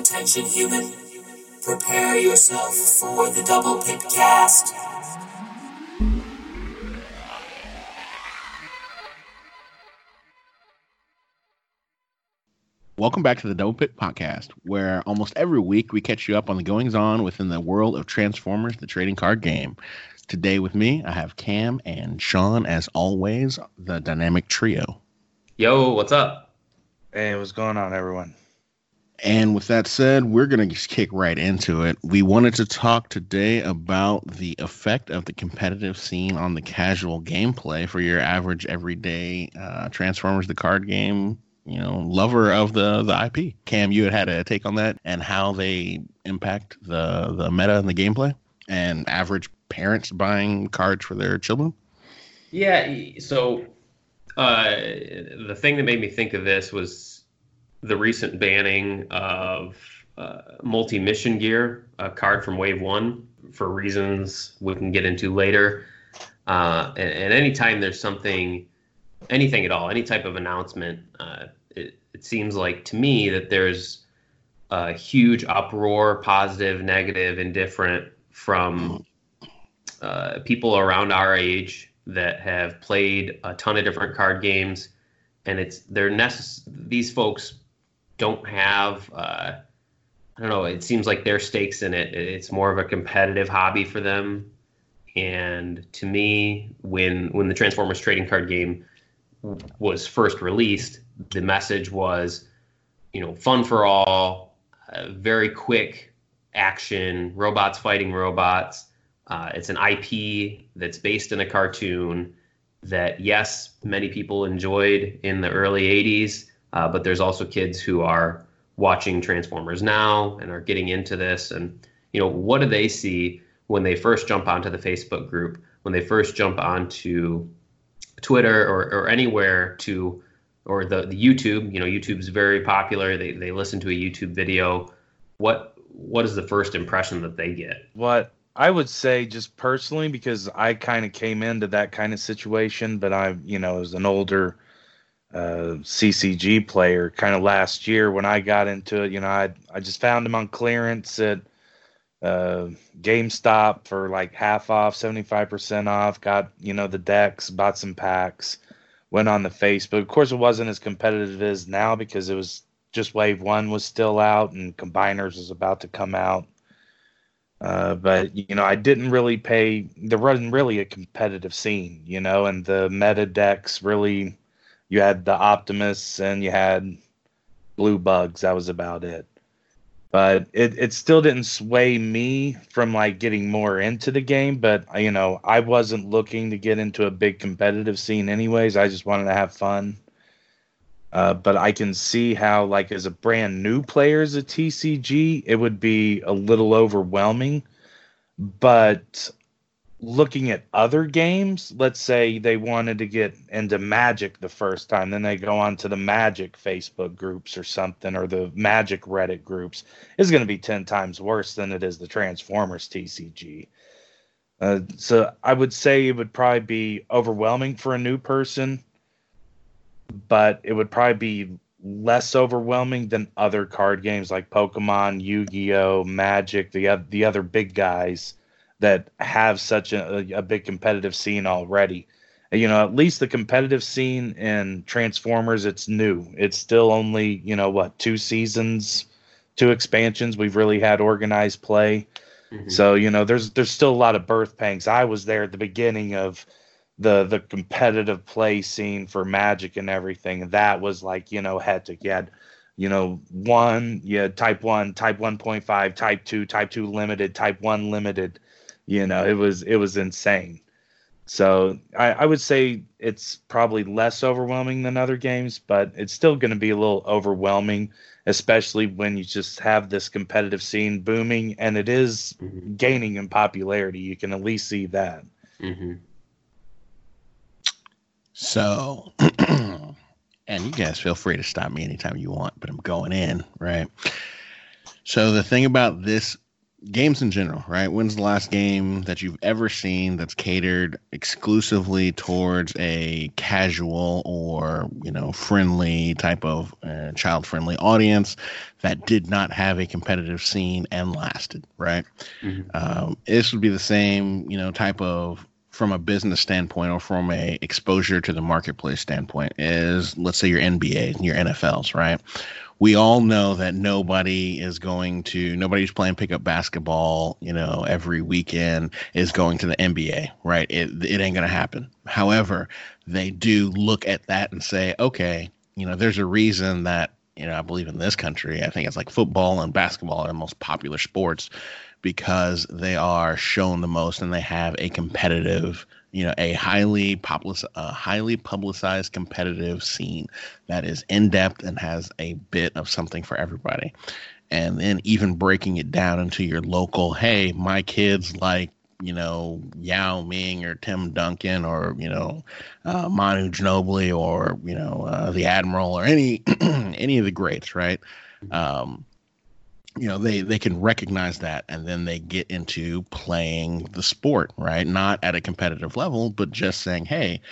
Attention human, prepare yourself for the double pit cast. Welcome back to the Double Pit Podcast, where almost every week we catch you up on the goings on within the world of Transformers, the trading card game. Today with me, I have Cam and Sean, as always, the dynamic trio. Yo, what's up? Hey, what's going on, everyone? And with that said, we're going to kick right into it. We wanted to talk today about the effect of the competitive scene on the casual gameplay for your average everyday uh, Transformers the card game you know lover of the the IP. Cam, you had had a take on that and how they impact the the meta and the gameplay and average parents buying cards for their children. Yeah, so uh, the thing that made me think of this was the recent banning of uh, multi mission gear, a card from Wave One, for reasons we can get into later. Uh, and, and anytime there's something, anything at all, any type of announcement, uh, it, it seems like to me that there's a huge uproar, positive, negative, indifferent from uh, people around our age that have played a ton of different card games, and it's they're necess- These folks don't have. Uh, I don't know. It seems like their stakes in it. It's more of a competitive hobby for them. And to me, when when the Transformers trading card game was first released, the message was, you know, fun for all, uh, very quick action, robots fighting robots. Uh, it's an IP that's based in a cartoon that, yes, many people enjoyed in the early 80s, uh, but there's also kids who are watching Transformers now and are getting into this. And, you know, what do they see when they first jump onto the Facebook group, when they first jump onto Twitter or, or anywhere to or the, the YouTube, you know, YouTube's very popular. They, they listen to a YouTube video. What what is the first impression that they get? What I would say, just personally, because I kind of came into that kind of situation, but I'm, you know, as an older uh, CCG player, kind of last year when I got into it, you know, I I just found them on clearance at uh, GameStop for like half off, seventy five percent off. Got you know the decks, bought some packs went on the Facebook. Of course, it wasn't as competitive as now because it was just Wave One was still out and Combiners was about to come out. Uh, but you know, I didn't really pay. There wasn't really a competitive scene, you know, and the meta decks really. You had the Optimus and you had Blue Bugs. That was about it. But it, it still didn't sway me from like getting more into the game. But you know i wasn't looking to get into a big competitive scene anyways. I just wanted to have fun. Uh, but i can see how like as a brand new player as a tcg it would be a little overwhelming. But looking at other games, let's say they wanted to get into Magic the first time, then they go on to the Magic Facebook groups or something, or the Magic Reddit groups, is going to be 10 times worse than it is the Transformers TCG. Uh, so I would say it would probably be overwhelming for a new person, but it would probably be less overwhelming than other card games like Pokemon, Yu Gi Oh, Magic, the, the other big guys that have such a, a big competitive scene already. You know, at least the competitive scene in Transformers, it's new. It's still only, you know, what, two seasons, two expansions. We've really had organized play. Mm-hmm. So, you know, there's there's still a lot of birth pangs. I was there at the beginning of the the competitive play scene for Magic and everything. That was like, you know, hectic. You had, you know, one, you had type one, type 1.5, type two, type two limited, type one limited you know, it was it was insane. So I, I would say it's probably less overwhelming than other games, but it's still going to be a little overwhelming, especially when you just have this competitive scene booming and it is mm-hmm. gaining in popularity. You can at least see that. Mm-hmm. So, and you guys feel free to stop me anytime you want, but I'm going in, right? So the thing about this games in general, right? When's the last game that you've ever seen that's catered exclusively towards a casual or you know friendly type of uh, child friendly audience that did not have a competitive scene and lasted, right? Mm-hmm. Um, this would be the same, you know, type of from a business standpoint or from a exposure to the marketplace standpoint is let's say your NBA, your NFLs, right? We all know that nobody is going to nobody's playing pickup basketball you know every weekend is going to the nba right? It, it ain't to happen. However they do look at that and say okay you know there's a reason that you know i believe in this country i think it's like football and basketball are the most popular sports because they are shown the most and they have a competitive you know a highly public, a highly publicized competitive scene that is in depth and has a bit of something for everybody. And then even breaking it down into your local hey my kids like you know Yao Ming or Tim Duncan or you know uh, Manu Ginobili or you know uh, the Admiral or any any of the greats right? Um, you know they they can recognize that and then they get into playing the sport right? Not at a competitive level but just saying hey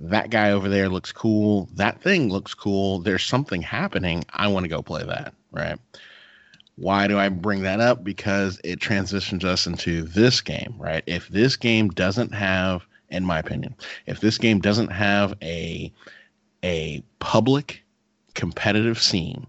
that guy over there looks cool. That thing looks cool. There's something happening. I want to go play that right? Why do i bring that up? Because it transitions us into this game right? If this game doesn't have in my opinion if this game doesn't have a a public competitive scene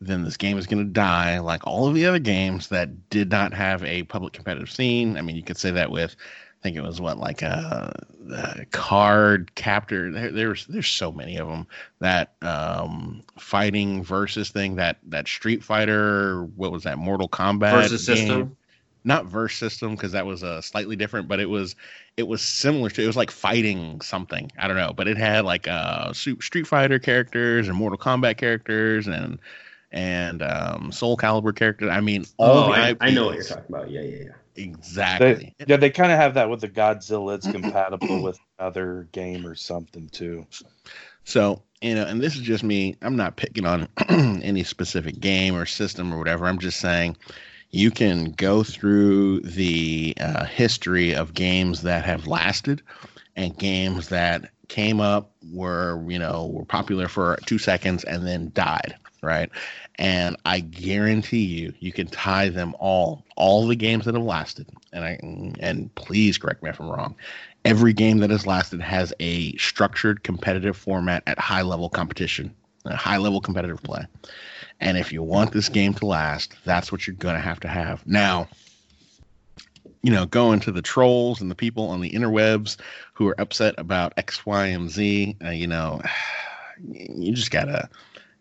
then this game is going to die like all of the other games that did not have a public competitive scene. I mean, you could say that with, I think it was what like a, a card captor. There, there's there's so many of them that um, fighting versus thing that that Street Fighter. What was that? Mortal Kombat versus game. system. Not verse system because that was a uh, slightly different, but it was it was similar to it was like fighting something I don't know, but it had like uh Street Fighter characters and Mortal Kombat characters and and um, Soul Calibur character. I mean, all oh, I, I, know what you're talking about. Yeah, yeah, yeah. Exactly. They, yeah, they kind of have that with the Godzilla. It's compatible with other game or something too. So you know, and this is just me. I'm not picking on any specific game or system or whatever. I'm just saying you can go through the uh, history of games that have lasted and games that came up were you know were popular for two seconds and then died right? And I guarantee you, you can tie them all, all the games that have lasted. And I and please correct me if I'm wrong. Every game that has lasted has a structured competitive format at high level competition, high level competitive play. And if you want this game to last, that's what you're going to have to have. Now, you know, going to the trolls and the people on the interwebs who are upset about X, Y, and Z, uh, you know, you just gotta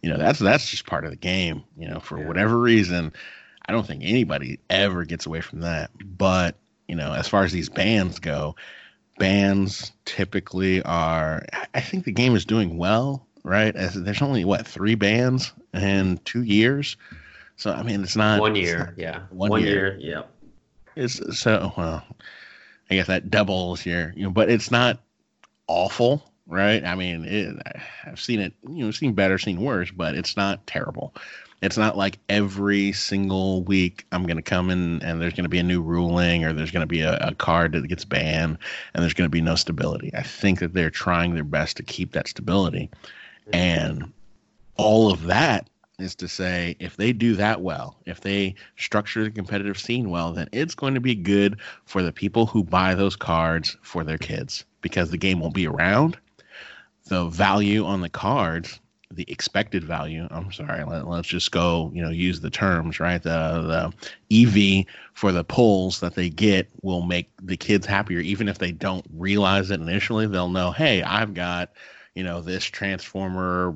you know that's that's just part of the game you know for yeah. whatever reason. I don't think anybody ever gets away from that. But you know as far as these bands go bands typically are i think the game is doing well right? As there's only what three bands in two years? So i mean it's not one year not, yeah. one, one year. year yeah it's so well i guess that doubles here you know but it's not awful right? I mean, it, I've seen it, you know, seen better, seen worse, but it's not terrible. It's not like every single week I'm going to come in and there's going to be a new ruling or there's going to be a, a card that gets banned and there's going to be no stability. I think that they're trying their best to keep that stability. And all of that is to say if they do that well, if they structure the competitive scene well, then it's going to be good for the people who buy those cards for their kids because the game won't be around the value on the cards the expected value i'm sorry let, us just go you know use the terms right? The the ev for the pulls that they get will make the kids happier. Even if they don't realize it initially they'll know hey i've got you know this transformer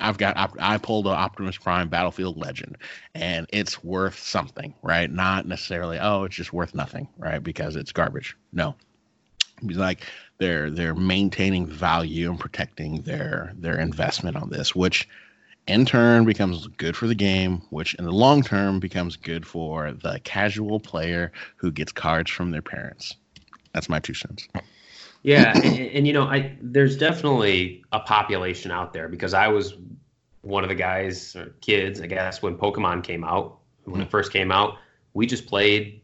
i've got i, pulled an optimus prime battlefield legend and it's worth something right? Not necessarily oh it's just worth nothing right? Because it's garbage. No. He's like they're they're maintaining value and protecting their their investment on this, which in turn becomes good for the game, which in the long term becomes good for the casual player who gets cards from their parents. That's my two cents. Yeah, and, and, you know, I there's definitely a population out there because I was one of the guys or kids, I guess, when Pokemon came out, when it hmm. first came out, we just played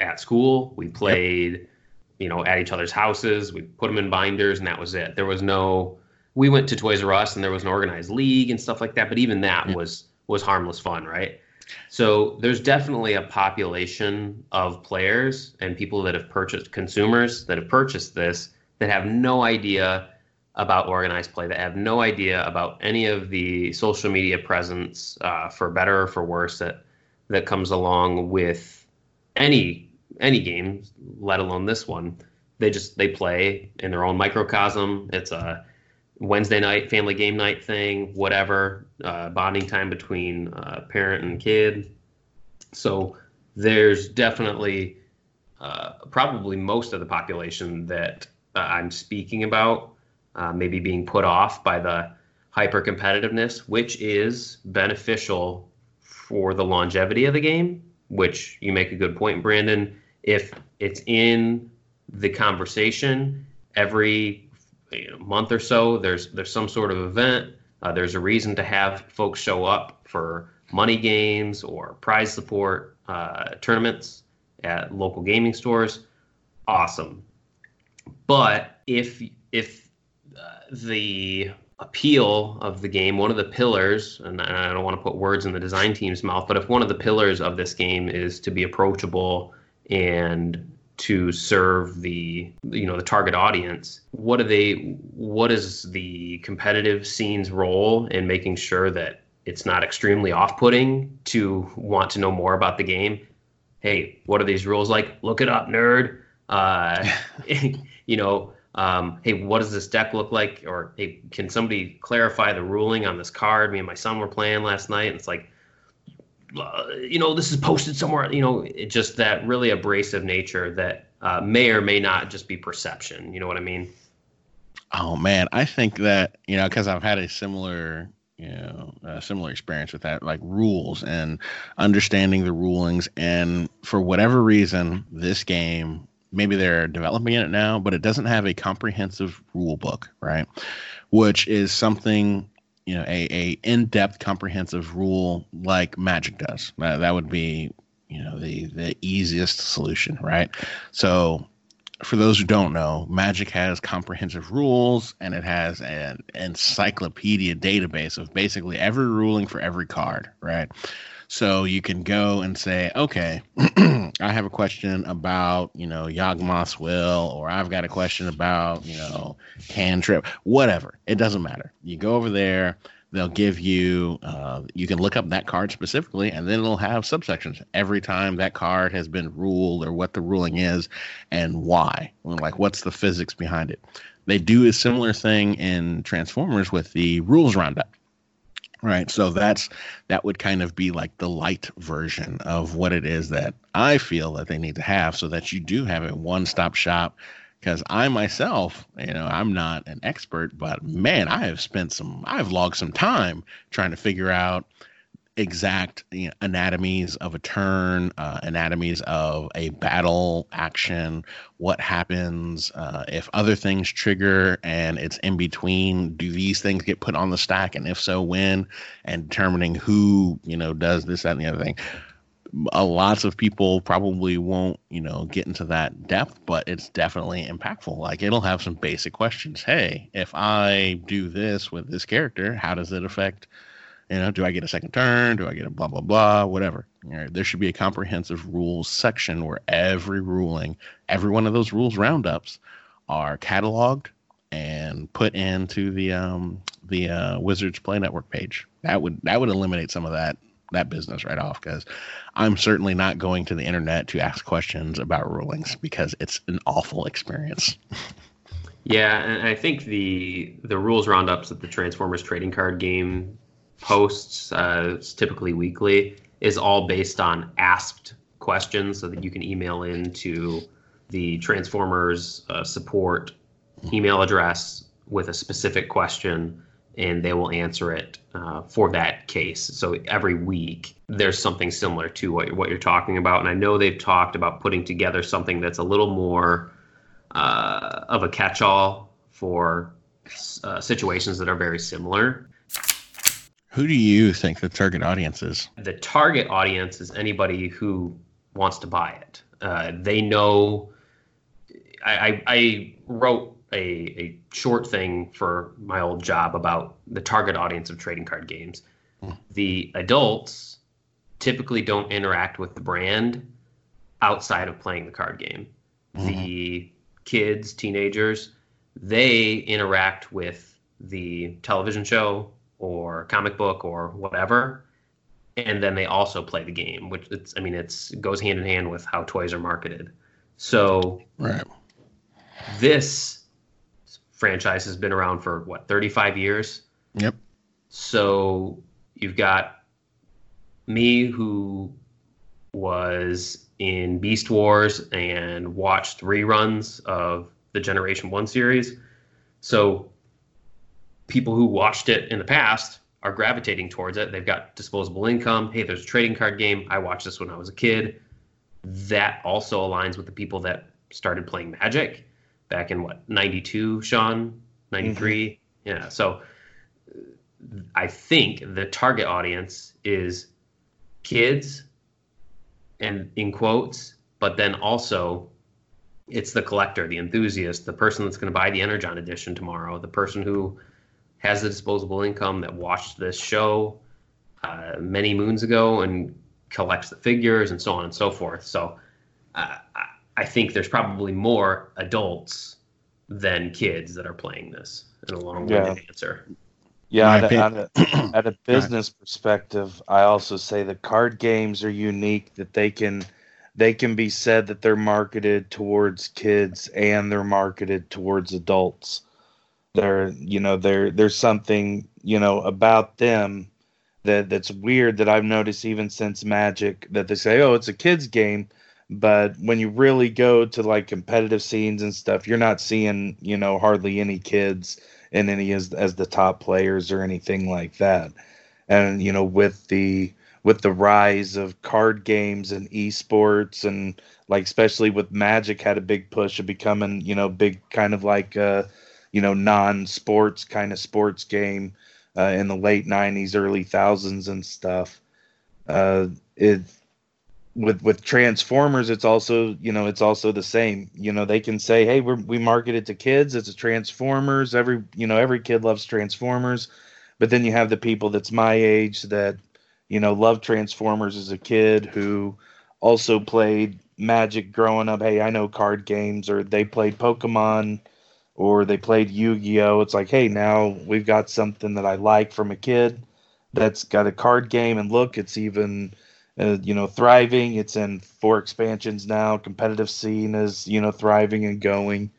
at school. We played, yep. You know, at each other's houses. We put them in binders, and that was it. There was no. We went to Toys R Us, and there was an organized league and stuff like that. But even that yeah. was was harmless fun, right? So there's definitely a population of players and people that have purchased consumers that have purchased this that have no idea about organized play that have no idea about any of the social media presence uh, for better or for worse that that comes along with any any game let alone this one they just they play in their own microcosm it's a wednesday night family game night thing whatever uh, bonding time between uh, parent and kid so there's definitely uh, probably most of the population that uh, i'm speaking about uh, maybe being put off by the hyper competitiveness, which is beneficial for the longevity of the game. Which you make a good point, Brandon. If it's in the conversation every month or so, there's there's some sort of event. Uh, there's a reason to have folks show up for money games or prize support uh, tournaments at local gaming stores. Awesome. But if if the appeal of the game, one of the pillars, and I don't want to put words in the design team's mouth, but if one of the pillars of this game is to be approachable and to serve the you know the target audience what are they what is the competitive scene's role in making sure that it's not extremely off-putting to want to know more about the game hey what are these rules like look it up nerd uh, you know um, hey, what does this deck look like? Or hey, can somebody clarify the ruling on this card? Me and my son were playing last night, and it's like, you know, this is posted somewhere. You know, it just that really abrasive nature that uh, may or may not just be perception. You know what I mean? Oh man, I think that you know because I've had a similar you know a similar experience with that like rules and understanding the rulings and for whatever reason this game maybe they're developing it now, but it doesn't have a comprehensive rule book, right? Which is something you know a, a in-depth comprehensive rule like magic does. Uh, that would be you know the the easiest solution right? So for those who don't know magic has comprehensive rules and it has an encyclopedia database of basically every ruling for every card right so you can go and say, okay, I have a question about, you know, Yawgmoth's Will, or I've got a question about, you know, Cantrip, whatever. It doesn't matter. You go over there, they'll give you, uh, you can look up that card specifically, and then it'll have subsections every time that card has been ruled or what the ruling is and why. Like, what's the physics behind it. They do a similar thing in Transformers with the rules roundup Right. So that's that would kind of be like the light version of what it is that I feel that they need to have so that you do have a one-stop shop because I myself, you know, I'm not an expert, but man, I have spent some I've logged some time trying to figure out exact you know, anatomies of a turn, uh, anatomies of a battle action, what happens uh, if other things trigger and it's in between. Do these things get put on the stack, and if so, when? And determining who you know does this, that, and the other thing. A lots of people probably won't, you know, get into that depth, but it's definitely impactful. Like it'll have some basic questions. Hey, if I do this with this character, how does it affect you know, do I get a second turn? Do I get a blah blah blah? Whatever. there should be a comprehensive rules section where every ruling, every one of those rules roundups, are cataloged and put into the um, the uh, Wizards Play Network page. That would that would eliminate some of that that business right off because I'm certainly not going to the internet to ask questions about rulings because it's an awful experience. Yeah, and I think the the rules roundups that the Transformers trading card game posts, uh, typically weekly, is all based on asked questions so that you can email into the Transformers uh, support email address with a specific question and they will answer it uh, for that case. So every week there's something similar to what, what you're talking about. And I know they've talked about putting together something that's a little more uh, of a catch all for uh, situations that are very similar. Who do you think the target audience is? The target audience is anybody who wants to buy it. Uh, they know. I, I, I wrote a, a short thing for my old job about the target audience of trading card games. The adults typically don't interact with the brand outside of playing the card game. The kids, teenagers, they interact with the television show or comic book or whatever and then they also play the game which it's i mean it's goes hand in hand with how toys are marketed so Right. this franchise has been around for what 35 years Yep. so you've got me who was in Beast Wars and watched reruns of the Generation 1 series. So people who watched it in the past are gravitating towards it. They've got disposable income. Hey, there's a trading card game. I watched this when I was a kid. That also aligns with the people that started playing Magic back in what, 92, Sean? 93? Mm-hmm. Yeah. So I think the target audience is kids and in quotes, but then also it's the collector, the enthusiast, the person that's going to buy the Energon edition tomorrow, the person who has the disposable income that watched this show uh, many moons ago and collects the figures and so on and so forth. So uh, I- I think there's probably more adults than kids that are playing this in a long-winded answer. Yeah, at a, at a- at a business perspective, I also say the card games are unique that they can they can be said that they're marketed towards kids and they're marketed towards adults. There, you know, there there's something, you know, about them that that's weird that I've noticed even since Magic that they say, "Oh, it's a kids game." But when you really go to like competitive scenes and stuff, you're not seeing, you know, hardly any kids in any as as the top players or anything like that. And you know, with the with the rise of card games and esports and like especially with Magic had a big push of becoming, you know, big kind of like uh, you know, non-sports kind of sports game uh, in the late 90s, early thousands and stuff. Uh it with with Transformers, it's also you know it's also the same. You know they can say, hey, we're, we market it to kids. It's a Transformers. Every you know every kid loves Transformers, but then you have the people that's my age that you know love Transformers as a kid who also played Magic growing up. Hey, I know card games, or they played Pokemon, or they played Yu Gi Oh. It's like, hey, now we've got something that I like from a kid that's got a card game, and look, it's even uh, you know, thriving. It's in four expansions now. Competitive scene is, you know, thriving and going.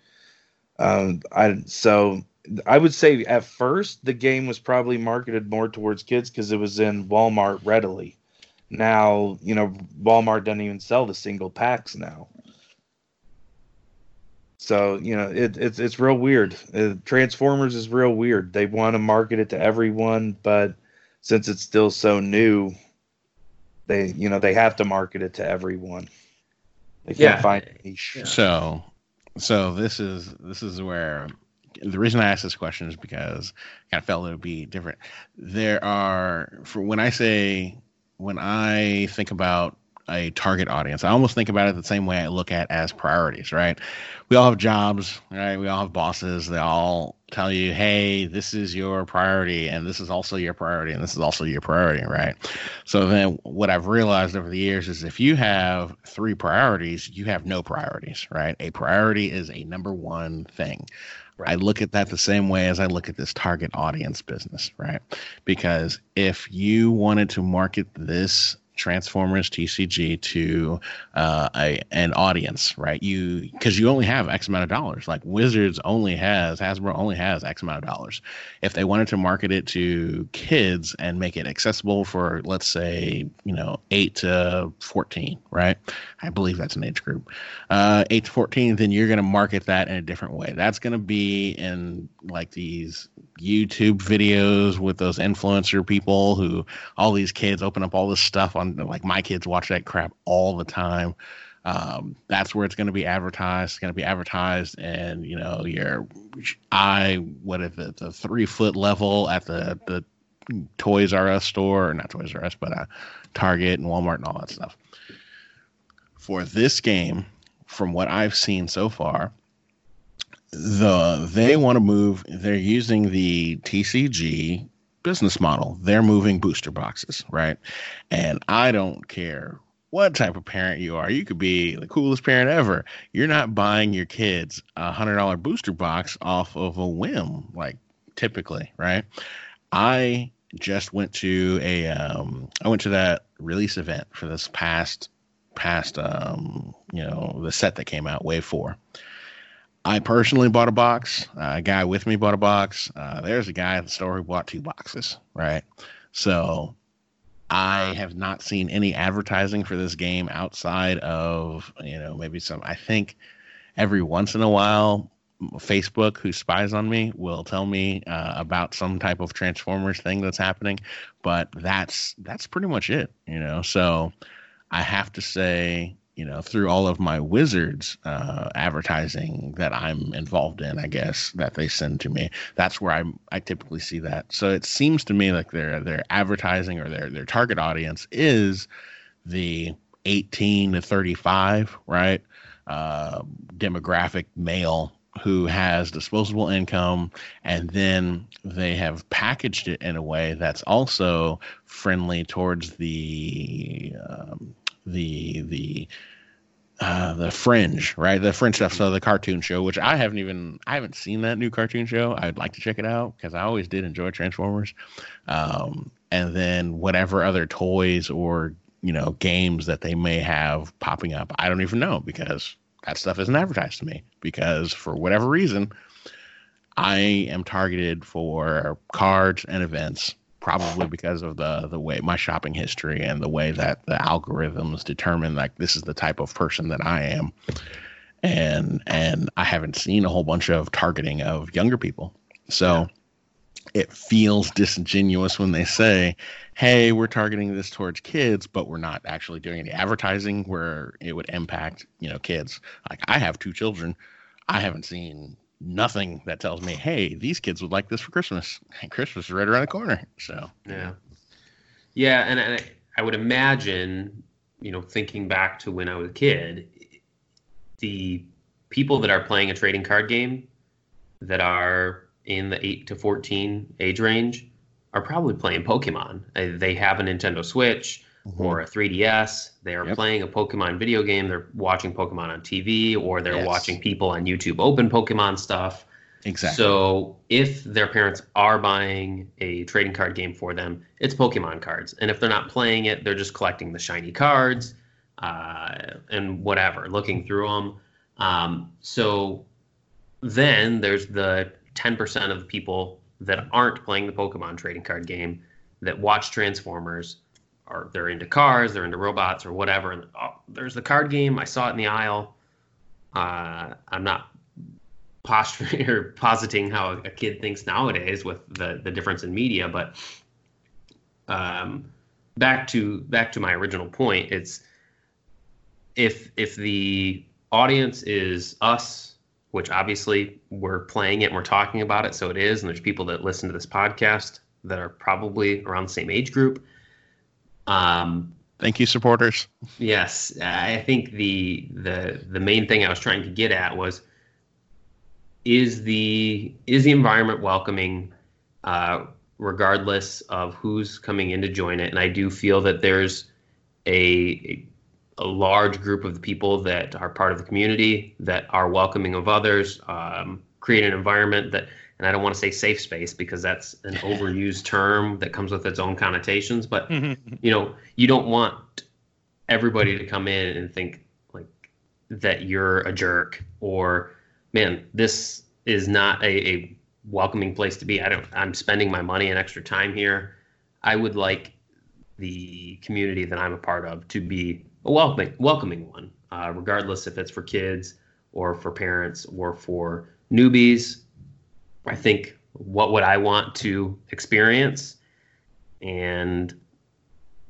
Um, I so I would say at first the game was probably marketed more towards kids because it was in Walmart readily. Now, you know, Walmart doesn't even sell the single packs now. So you know, it, it's it's real weird. Uh, Transformers is real weird. They want to market it to everyone, but since it's still so new, they you know they have to market it to everyone. They can't Yeah. find a niche. So, so this is this is where the reason I asked this question is because I kind of felt it would be different. There are for when I say when I think about a target audience, I almost think about it the same way I look at as priorities. Right? We all have jobs, right? We all have bosses. They all tell you, "Hey, this is your priority, and this is also your priority, and this is also your priority." Right? So then what I've realized over the years is if you have three priorities, you have no priorities, right? A priority is a number one thing. Right. I look at that the same way as I look at this target audience business, right? Because if you wanted to market this Transformers TCG to uh, a an audience, right? You because you only have X amount of dollars. Like Wizards only has Hasbro only has X amount of dollars. If they wanted to market it to kids and make it accessible for, let's say, you know, eight to fourteen, right? I believe that's an age group. Uh, eight to fourteen, then you're going to market that in a different way. That's going to be in like these YouTube videos with those influencer people who all these kids open up all this stuff on like my kids watch that crap all the time. Um, that's where it's going to be advertised. It's going to be advertised and you know your eye, what if it's a three foot level at the the toys r us store or not toys r us but uh, target and walmart and all that stuff. For this game, from what I've seen so far, the they want to move. They're using the TCG business model. They're moving booster boxes, right? And I don't care what type of parent you are. You could be the coolest parent ever. You're not buying your kids a hundred dollar booster box off of a whim, like typically, right? I just went to a um I went to that release event for this past past um you know the set that came out wave 4 I personally bought a box. Uh, a guy with me bought a box. Uh, there's a guy at the store who bought two boxes, right? So I have not seen any advertising for this game outside of, you know, maybe some, I think every once in a while, Facebook, who spies on me, will tell me uh, about some type of Transformers thing that's happening, but that's that's pretty much it, you know. So I have to say, you know, through all of my wizards uh, advertising that I'm involved in, I guess that they send to me. That's where I I typically see that. So it seems to me like their their advertising or their their target audience is the 18 to 35, right? Uh, demographic male who has disposable income and then they have packaged it in a way that's also friendly towards the um, the the uh, the fringe right? The fringe stuff. So the cartoon show which i haven't even i haven't seen that new cartoon show. I'd like to check it out because i always did enjoy transformers. Um, and then whatever other toys or you know games that they may have popping up i don't even know because that stuff isn't advertised to me because for whatever reason i am targeted for cards and events probably because of the the way my shopping history and the way that the algorithms determine like this is the type of person that i am and and i haven't seen a whole bunch of targeting of younger people so it feels disingenuous when they say, "Hey, we're targeting this towards kids, but we're not actually doing any advertising where it would impact, you know, kids." Like I have two children. I haven't seen nothing that tells me, "Hey, these kids would like this for Christmas." And Christmas is right around the corner. So, Yeah. Yeah, and, I, I would imagine, you know, thinking back to when I was a kid, the people that are playing a trading card game that are in the 8 to 14 age range are probably playing Pokemon. Uh, They have a Nintendo Switch or a 3DS. They are Yep. playing a Pokemon video game. They're watching Pokemon on TV or they're Yes. watching people on YouTube open Pokemon stuff. exactly. So if their parents are buying a trading card game for them, it's Pokemon cards. And if they're not playing it, they're just collecting the shiny cards uh, and whatever, looking through them. Um, so then there's the 10% of the people that aren't playing the Pokemon trading card game that watch Transformers or they're into cars, they're into robots or whatever. And oh, there's the card game. I saw it in the aisle. Uh, I'm not posturing or positing how a kid thinks nowadays with the the difference in media, but um, back to back to my original point, it's if if the audience is us, which obviously we're playing it and we're talking about it, so it is, and there's people that listen to this podcast that are probably around the same age group. Um, Thank you, supporters. Yes, I think the the the main thing I was trying to get at was is the is the environment welcoming, uh, regardless of who's coming in to join it, and I do feel that there's a a large group of the people that are part of the community that are welcoming of others, um, create an environment that, and I don't want to say safe space because that's an overused term that comes with its own connotations, but you know, you don't want everybody to come in and think like that you're a jerk or man, this is not a, a welcoming place to be. I don't I'm spending my money and extra time here. I would like the community that I'm a part of to be a welcoming welcoming one, uh, regardless if it's for kids or for parents or for newbies. I think what would I want to experience and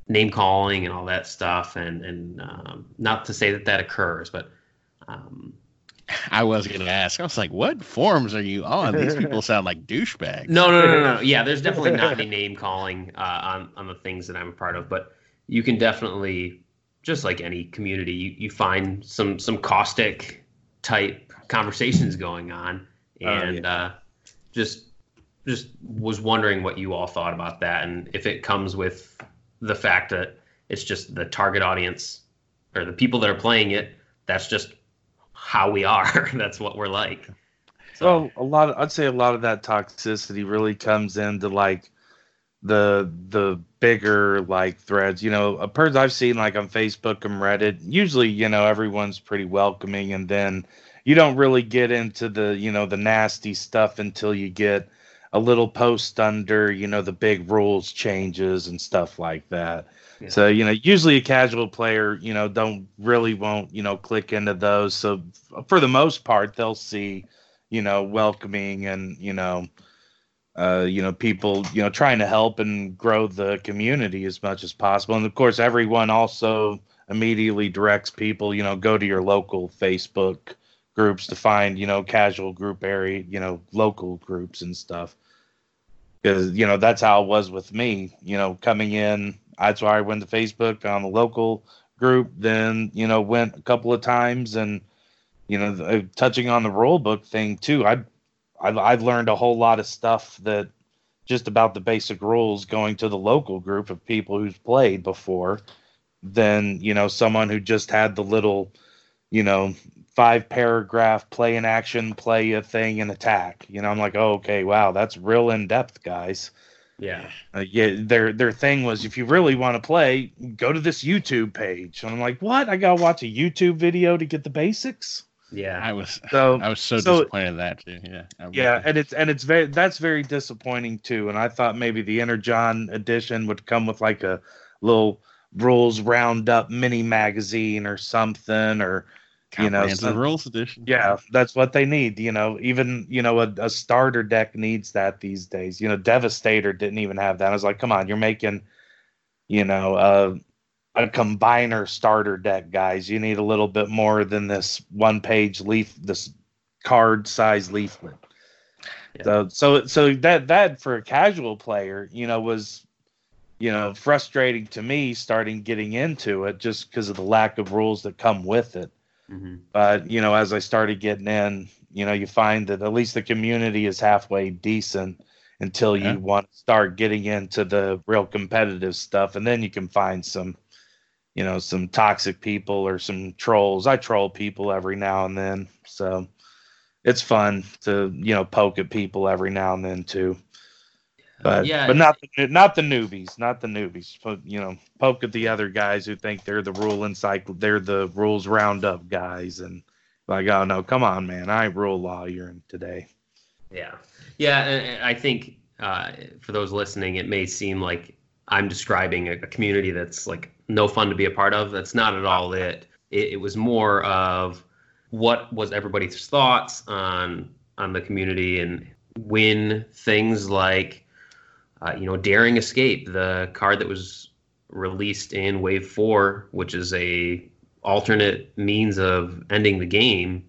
name calling and all that stuff and and um, not to say that that occurs but um, I was going to ask. I was like, what forms are you on? These people sound like douchebags. no no no no no yeah there's definitely not any name calling uh, on on the things that I'm a part of but you can definitely just like any community, you, you find some some caustic type conversations going on, Oh, and yeah. uh, just just was wondering what you all thought about that, and if it comes with the fact that it's just the target audience or the people that are playing it. That's just how we are. that's what we're like. So, Well, a lot. Of, I'd say a lot of that toxicity really comes into like the the bigger like threads. You know, a person I've seen like on Facebook and Reddit. Usually, you know, everyone's pretty welcoming, and then you don't really get into the you know the nasty stuff until you get a little post under you know the big rules changes and stuff like that. Yeah. So you know, usually a casual player, you know, don't really won't you know click into those. So for the most part, they'll see you know, welcoming and you know, uh, you know, people you know trying to help and grow the community as much as possible. And of course, everyone also immediately directs people, you know, go to your local Facebook groups to find you know casual group area, you know, local groups and stuff. Because you know that's how it was with me. You know, coming in, that's why I went to Facebook on the local group. Then you know went a couple of times and you know, the, touching on the rule book thing too, I, I I've learned a whole lot of stuff that just about the basic rules going to the local group of people who's played before than you know someone who just had the little, you know, five paragraph play in action, play a thing and attack. You know, I'm like, oh, okay, wow, that's real in depth, guys. yeah, Uh, yeah, their their thing was if you really want to play, go to this YouTube page. And I'm like, what? I gotta watch a YouTube video to get the basics. yeah, I was So I was so, so- disappointed in that too. Yeah. I was- Yeah, and it's and it's very that's very disappointing too. And I thought maybe the Energon edition would come with like a little rules roundup mini magazine or something, or you know, some- rules edition. yeah, that's what they need. You know, even you know a, a starter deck needs that these days. You know, Devastator didn't even have that. I was like, come on, you're making, you know, uh, a combiner starter deck, guys. You need a little bit more than this one page leaf, this card size leaflet. Yeah. So, so, so that that for a casual player, you know, was, you know, frustrating to me starting getting into it just because of the lack of rules that come with it hmm but you know as i started getting in you know you find that at least the community is halfway decent until you want to start getting into the real competitive stuff. And then you can find some you know some toxic people or some trolls. I troll people every now and then. So it's fun to you know poke at people every now and then too but Yeah. but not the, not the newbies not the newbies but you know poke at the other guys who think they're the rule encycl they're the rules roundup guys and like oh no come on man i rule lawyer today Yeah, yeah, and I think uh, for those listening, it may seem like I'm describing a, a community that's like no fun to be a part of. That's not at all it. It, it was more of what was everybody's thoughts on on the community and when things like uh, you know daring escape the card that was released in wave four which is a alternate means of ending the game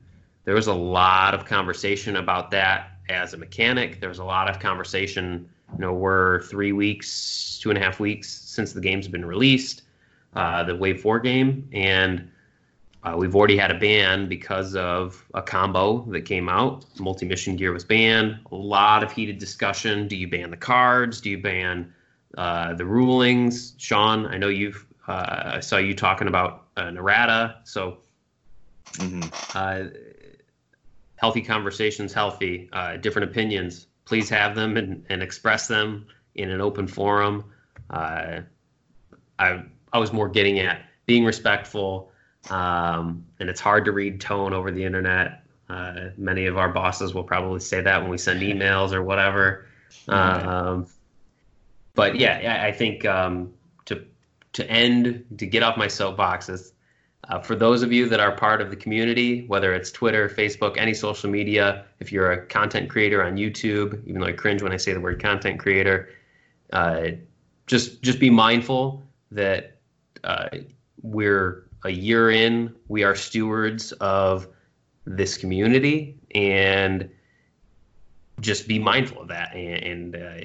there was a lot of conversation about that as a mechanic. There was a lot of conversation. You know, we're three weeks, two and a half weeks since the game's been released, uh, the Wave Four game, and uh, we've already had a ban because of a combo that came out. Multi mission gear was banned. A lot of heated discussion. Do you ban the cards? Do you ban uh, the rulings? Sean, I know you've. Uh, I saw you talking about uh, Narada. So uh, healthy conversations, healthy, uh, different opinions. Please have them and, and express them in an open forum. Uh, I I was more getting at being respectful, um, and it's hard to read tone over the internet. Uh, many of our bosses will probably say that when we send emails or whatever. Um, but yeah, I think um, to to end to get off my soapboxes. Uh, for those of you that are part of the community, whether it's Twitter, Facebook, any social media, if you're a content creator on YouTube, even though I cringe when I say the word content creator, uh, just just be mindful that uh, we're a year in. We are stewards of this community, and just be mindful of that. And, and uh,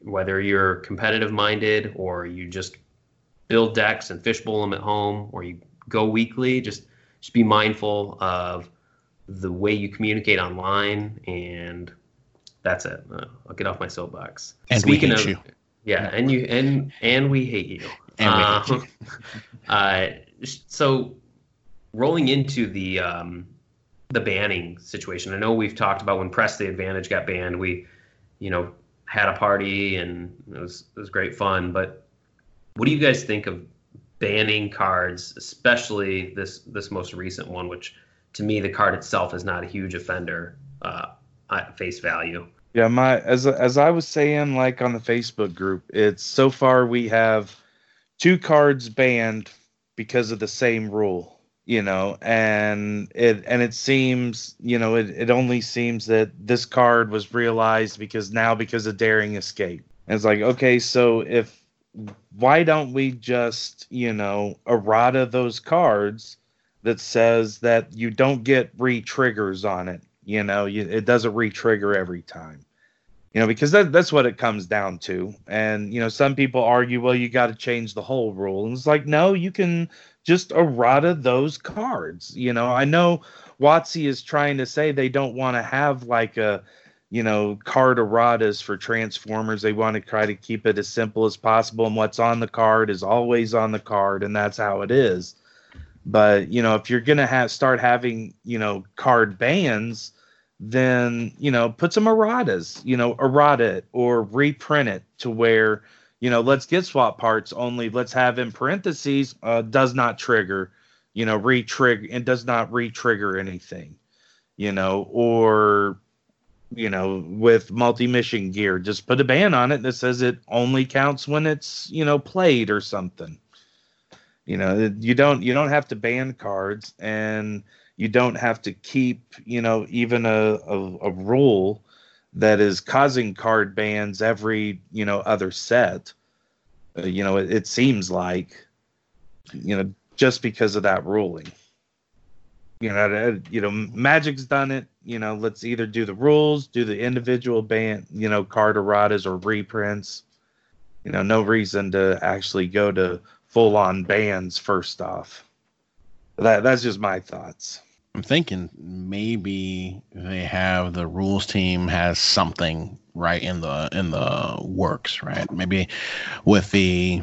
whether you're competitive minded or you just build decks and fishbowl them at home, or you go weekly, just just be mindful of the way you communicate online, and that's it. Uh, I'll get off my soapbox. And we hate you. yeah, and you and and we hate you. And we Um, hate you. uh, so rolling into the um, the banning situation, I know we've talked about when Press the Advantage got banned. We, you know, had a party and it was it was great fun. But what do you guys think of banning cards, especially this this most recent one, which to me the card itself is not a huge offender uh, at face value. Yeah, my as as I was saying, like on the Facebook group, it's so far we have two cards banned because of the same rule, you know, and it and it seems, you know, it, it only seems that this card was realized because now because of daring escape. And it's like, okay, so if why don't we just, you know, errata those cards that says that you don't get re-triggers on it you know you, it doesn't re-trigger every time you know because that, that's what it comes down to. And you know some people argue well you got to change the whole rule. And it's like no you can just errata those cards. You know i know WotC is trying to say they don't want to have like a you know card erratas for transformers. They want to try to keep it as simple as possible and what's on the card is always on the card and that's how it is. But you know if you're gonna have start having you know card bans then you know put some erratas you know errata it or reprint it to where you know let's get swap parts only. Let's have in parentheses uh, does not trigger you know re-trigger it does not re-trigger anything you know or you know with multi-mission gear just put a ban on it that says it only counts when it's you know played or something. You know you don't you don't have to ban cards and you don't have to keep you know even a, a, a rule that is causing card bans every you know other set. Uh, you know it, it seems like you know just because of that ruling. You know you know magic's done it. You know let's either do the rules do the individual ban you know card erratas or reprints. You know no reason to actually go to full on bans first off that that's just my thoughts I'm thinking maybe they have the rules team has something right in the in the works, right? Maybe with the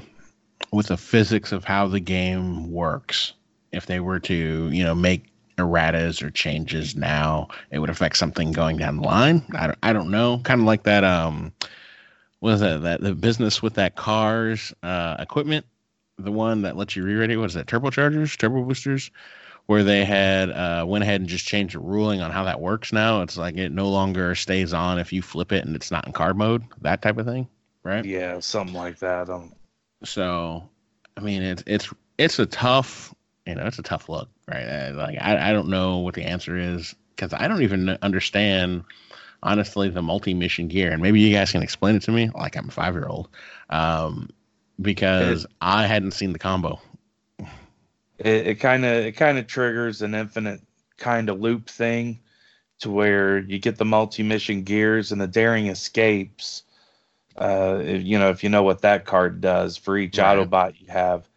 with the physics of how the game works, if they were to, you know, make erratas or changes now, it would affect something going down the line. I don't, I don't know. Kind of like that um was that that the business with that cars uh equipment, the one that lets you re-ready, what is that, turbochargers, turbo boosters? where they had uh, went ahead and just changed the ruling on how that works now. It's like it no longer stays on if you flip it and it's not in card mode, that type of thing, right? yeah something like that um So, I mean, it's it's it's a tough, you know, it's a tough look, right? Uh, Like I I don't know what the answer is because I don't even understand honestly the multi-mission gear, and maybe you guys can explain it to me, like I'm a five year old, um, because I hadn't seen the combo. it, it kind of it kind of triggers an infinite kind of loop thing to where you get the multi-mission gears and the daring escapes uh if, you know if you know what that card does for each Right. autobot you have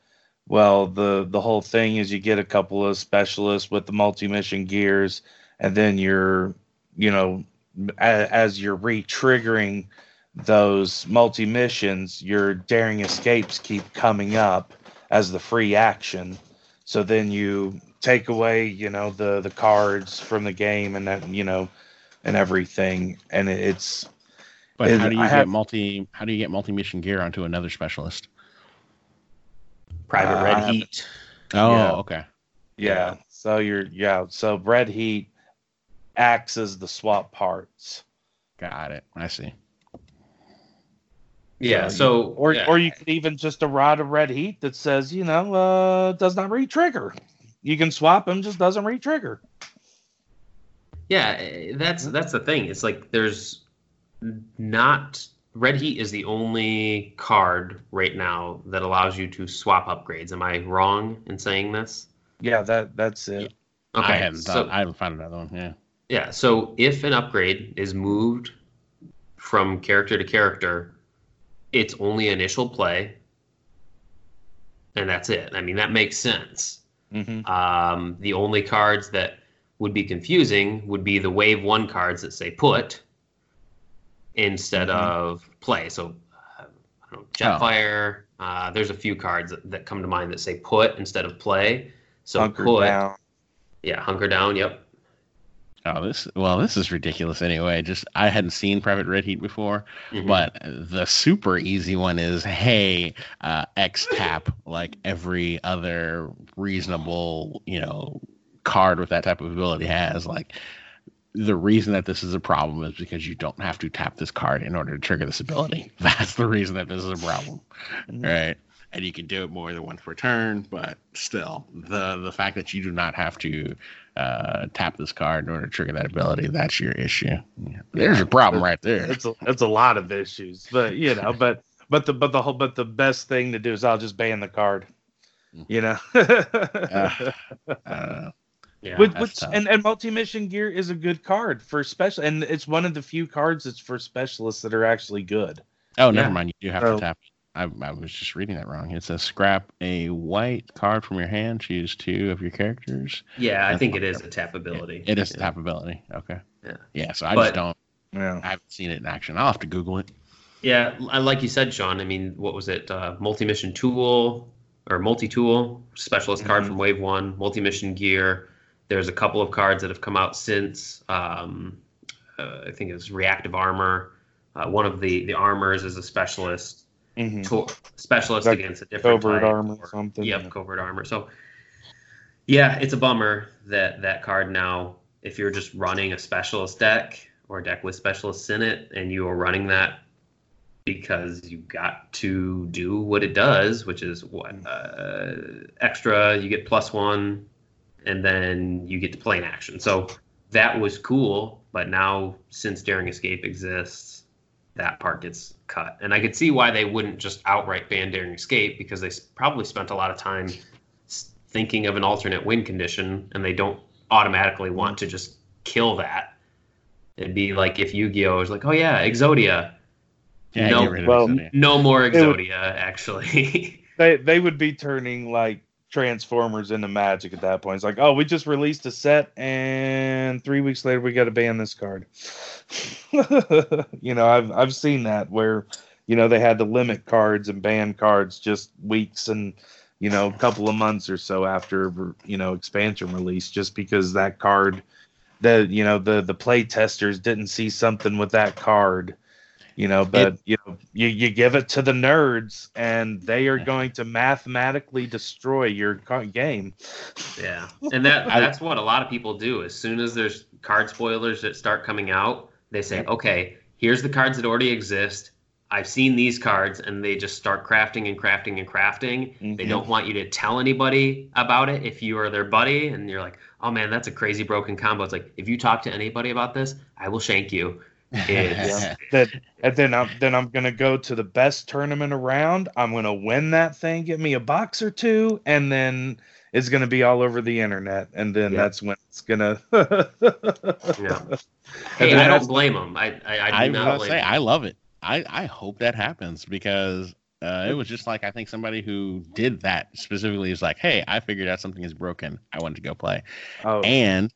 well the the whole thing is you get a couple of specialists with the multi-mission gears and then you're you know a, as you're re-triggering those multi-missions your daring escapes keep coming up as the free action so then you take away, you know, the the cards from the game and that, you know, and everything. And it's But Is- how do you I get have- multi? How do you get multi-mission gear onto another specialist? Private Uh, Red Heat. Oh, Yeah. okay. yeah. So you're yeah. So red heat acts as the swap parts. Got it. I see. Yeah, So so Or yeah. or you could even just errata red heat that says, you know, uh does not re-trigger. You can swap them, just doesn't re-trigger. Yeah, eh, that's that's the thing. It's like there's not Red Heat is the only card right now that allows you to swap upgrades. Am I wrong in saying this? Yeah, that that's it. I haven't so, thought, I haven't found another one. Yeah. yeah, so if an upgrade is moved from character to character, it's only initial play. and that's it. I mean, that makes sense. hmm Um, the only cards that would be confusing would be the wave one cards that say put instead Mhm. of play. So, uh, I don't know, Jetfire. Uh, there's a few cards that, that come to mind that say put instead of play. So Hunker put, down. yeah, hunker down. Yep. Oh, this well, this is ridiculous anyway. Just I hadn't seen Private Red Heat before, Mhm. but the super easy one is hey, uh, X tap like every other reasonable, you know, card with that type of ability has. Like the reason that this is a problem is because you don't have to tap this card in order to trigger this ability. That's the reason that this is a problem, Mhm. right? And you can do it more than once per turn, but still, the the fact that you do not have to uh, tap this card in order to trigger that ability, that's your issue. Yeah. There's your problem right there. It's a, it's a lot of issues, but you know, but but the but the whole but the best thing to do is I'll just ban the card. You know, Uh, uh, Yeah. which, which and, and multi mission gear is a good card for special, and it's one of the few cards that's for specialists that are actually good. oh, never Yeah. mind. You do have So- to tap. I, I was just reading that wrong. It says scrap a white card from your hand. Choose two of your characters. yeah, I think it is fair. a tap ability. It is a tap ability. Okay. Yeah. Yeah. So I But- just don't. Yeah, I haven't seen it in action. I'll have to Google it. Yeah, like you said, Sean. I mean, what was it? Uh, multi-mission tool or multi-tool specialist card Mhm. from Wave One, multi-mission gear. There's a couple of cards that have come out since. Um, uh, I think it's reactive armor. Uh, one of the the armors is a specialist Mhm. tool, specialist Like against a different covert armor or- something, Yep, yeah. covert armor. So, yeah, it's a bummer that that card now. If you're just running a specialist deck or a deck with specialists in it, and you are running that because you got to do what it does, which is what uh, extra. You get plus one, and then you get to play an action. So that was cool, but now since Daring Escape exists, that part gets cut. And I could see why they wouldn't just outright ban Daring Escape because they probably spent a lot of time thinking of an alternate win condition, and they don't automatically want to just kill that. It'd be like if Yu-Gi-Oh was like, "Oh yeah, Exodia." Yeah. No, get rid of well, Exodia. No more would- Exodia, actually. they they would be turning like Transformers into Magic at that point. It's like, oh, we just released a set, and three weeks later we got to ban this card. you know, I've I've seen that where, you know, they had to limit cards and ban cards just weeks and you know a couple of months or so after you know expansion release, just because that card, the you know the the play testers didn't see something with that card you know but you know you, you give it to the nerds and they are going to mathematically destroy your game Yeah, and that that's what a lot of people do. As soon as there's card spoilers that start coming out, they say, "Okay, here's the cards that already exist. I've seen these cards," and they just start crafting and crafting and crafting. They Mhm. don't want you to tell anybody about it if you are their buddy, and you're like, "Oh man, that's a crazy broken combo." It's like if you talk to anybody about this, I will shank you. It's- that and then i'm then i'm gonna go to the best tournament around i'm gonna win that thing get me a box or two and then it's gonna be all over the internet and then Yeah. that's when it's gonna Yeah. Hey, I don't blame them. I I, I do I not gonna blame. I love it. I I hope that happens because uh, it was just like I think somebody who did that specifically is like, hey, I figured out something is broken. I wanted to go play. oh And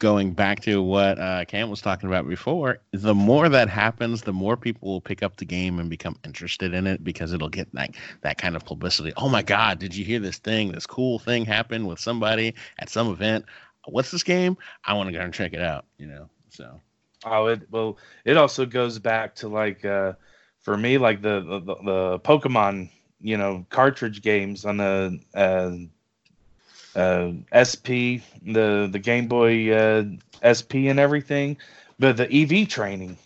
going back to what uh, Cam was talking about before, the more that happens, the more people will pick up the game and become interested in it because it'll get like that kind of publicity. Oh my God, did you hear this thing? This cool thing happened with somebody at some event. What's this game? I want to go and check it out. You know, so Oh, it well, it also goes back to like uh for me like the the, the Pokemon, you know, cartridge games on the uh, uh SP, the the Game Boy uh SP and everything, but the EV training,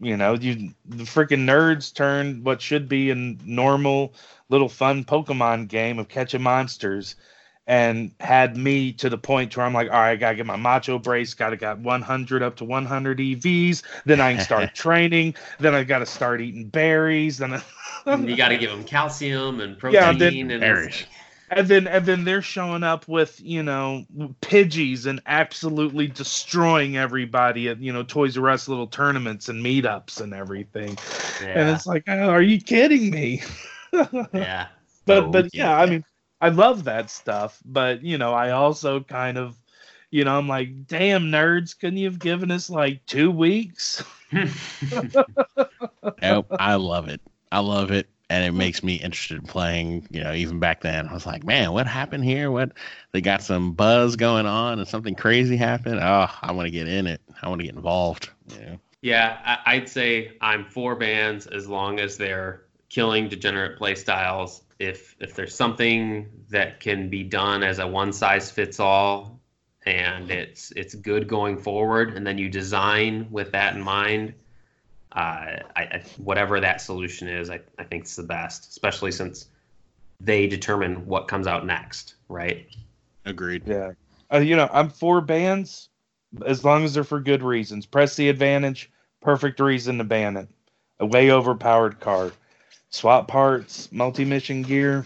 you know, you the freaking nerds turned what should be a normal little fun Pokemon game of catching monsters and had me to the point where I'm like, all right, I gotta get my macho brace, gotta got 100 up to 100 EVs, then I can start training, then I gotta start eating berries, then I, you got to give them calcium and protein Yeah, then- and Berries. And then and then they're showing up with you know Pidgeys and absolutely destroying everybody at you know Toys R Us little tournaments and meetups and everything, and it's like, oh, are you kidding me? yeah. but Oh, but yeah, I mean, I love that stuff, but you know, I also kind of, you know, I'm like, damn nerds, couldn't you have given us like two weeks? Nope, I love it. I love it. And it makes me interested in playing, you know, even back then. I was like, man, what happened here? What they got some buzz going on and something crazy happened. Oh, I want to get in it. I want to get involved. Yeah. Yeah, I, I'd say I'm for bans as long as they're killing degenerate play styles. If if there's something that can be done as a one size fits all, and it's it's good going forward, and then you design with that in mind, I, I, whatever that solution is, I, I think it's the best, especially since they determine what comes out next, right? Agreed. Yeah. Uh, you know, I'm for bans as long as they're for good reasons. Press the advantage, perfect reason to ban it. A way overpowered card. Swap parts, multi mission gear.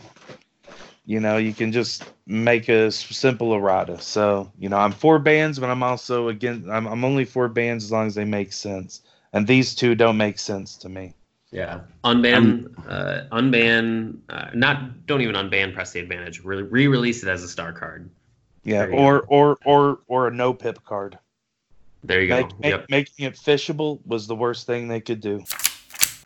You know, you can just make a simple errata. So, you know, I'm for bans, but I'm also again, I'm, I'm only for bans as long as they make sense. And these two don't make sense to me. Yeah, unban, uh, unban, uh, not don't even unban. Press the advantage. Re- re-release it as a star card. Yeah, There you or, or or or a no pip card. There you go. Make, make, yep. Making it fishable was the worst thing they could do.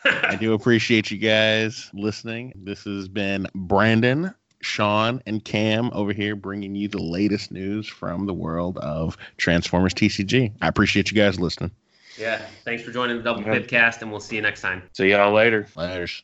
I do appreciate you guys listening. This has been Brandon, Sean, and Cam over here bringing you the latest news from the world of Transformers TCG. I appreciate you guys listening. Yeah. Thanks for joining the Double Okay. Pip and we'll see you next time. See y'all later. Laters.